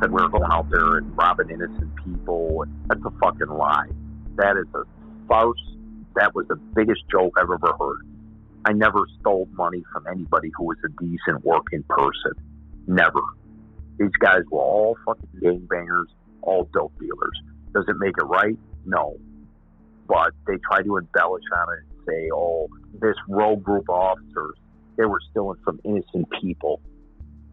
said we were going out there and robbing innocent people. That's a fucking lie. That is a farce. That was the biggest joke I've ever heard. I never stole money from anybody who was a decent working person. Never. These guys were all fucking gangbangers, all dope dealers. Does it make it right? No. But they try to embellish on it and say, oh, this rogue group of officers, they were stealing from innocent people.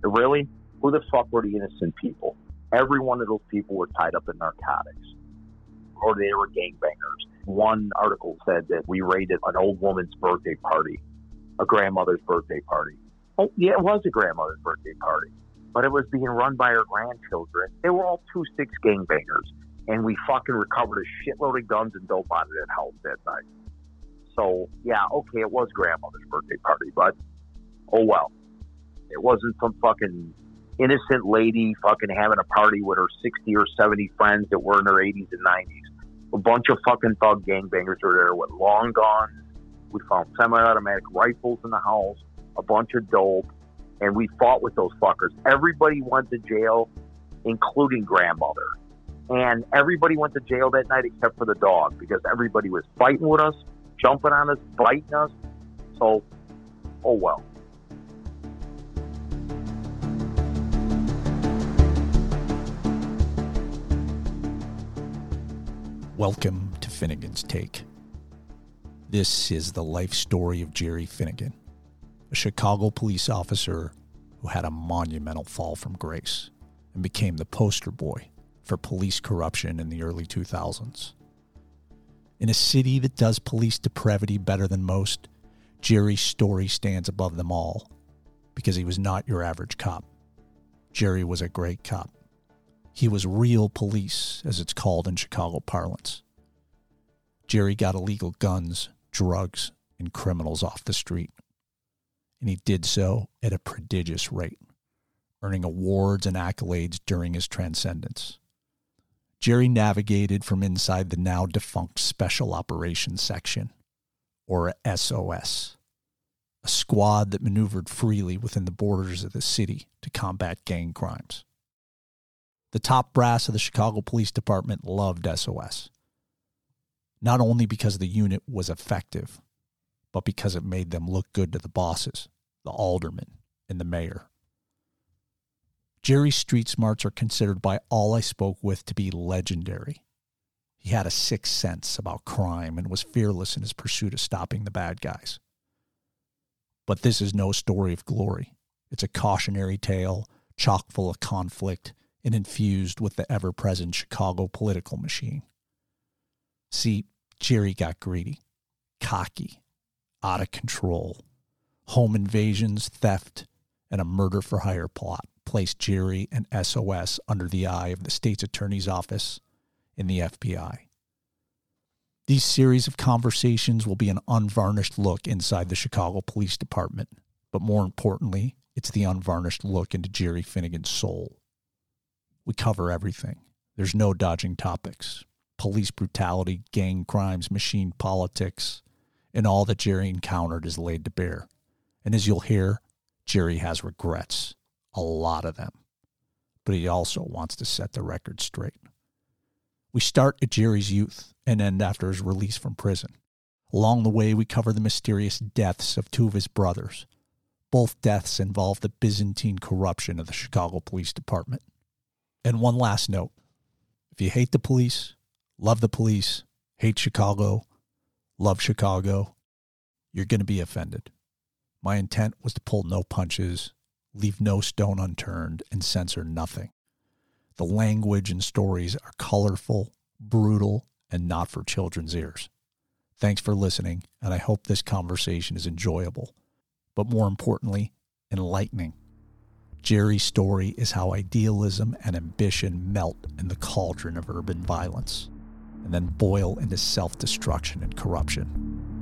Really? Who the fuck were the innocent people? Every one of those people were tied up in narcotics or they were gangbangers. One article said that we raided an old woman's birthday party, a grandmother's birthday party. Oh, yeah, it was a grandmother's birthday party, but it was being run by her grandchildren. They were all two six gangbangers, and we fucking recovered a shitload of guns and dope out of that house that night. So, yeah, okay, it was grandmother's birthday party, but oh well. It wasn't some fucking innocent lady fucking having a party with her 60 or 70 friends that were in their 80s and 90s. A bunch of fucking thug gangbangers were there with long guns. We found semi automatic rifles in the house, a bunch of dope, and we fought with those fuckers. Everybody went to jail, including grandmother. And everybody went to jail that night except for the dog because everybody was fighting with us, jumping on us, biting us. So, oh well. Welcome to Finnigan's Take. This is the life story of Jerry Finnigan, a Chicago police officer who had a monumental fall from grace and became the poster boy for police corruption in the early 2000s. In a city that does police depravity better than most, Jerry's story stands above them all because he was not your average cop. Jerry was a great cop. He was real police, as it's called in Chicago parlance. Jerry got illegal guns, drugs, and criminals off the street. And he did so at a prodigious rate, earning awards and accolades during his transcendence. Jerry navigated from inside the now defunct Special Operations Section, or SOS, a squad that maneuvered freely within the borders of the city to combat gang crimes. The top brass of the Chicago Police Department loved SOS, not only because the unit was effective, but because it made them look good to the bosses, the aldermen, and the mayor. Jerry's street smarts are considered by all I spoke with to be legendary. He had a sixth sense about crime and was fearless in his pursuit of stopping the bad guys. But this is no story of glory. It's a cautionary tale, chock full of conflict and infused with the ever present Chicago political machine. See, Jerry got greedy, cocky, out of control. Home invasions, theft, and a murder for hire plot placed Jerry and SOS under the eye of the state's attorney's office and the FBI. These series of conversations will be an unvarnished look inside the Chicago Police Department, but more importantly, it's the unvarnished look into Jerry Finnigan's soul. We cover everything. There's no dodging topics. Police brutality, gang crimes, machine politics, and all that Jerry encountered is laid to bear. And as you'll hear, Jerry has regrets, a lot of them. But he also wants to set the record straight. We start at Jerry's youth and end after his release from prison. Along the way, we cover the mysterious deaths of two of his brothers. Both deaths involve the Byzantine corruption of the Chicago Police Department. And one last note if you hate the police, love the police, hate Chicago, love Chicago, you're going to be offended. My intent was to pull no punches, leave no stone unturned, and censor nothing. The language and stories are colorful, brutal, and not for children's ears. Thanks for listening, and I hope this conversation is enjoyable, but more importantly, enlightening. Jerry's story is how idealism and ambition melt in the cauldron of urban violence and then boil into self destruction and corruption.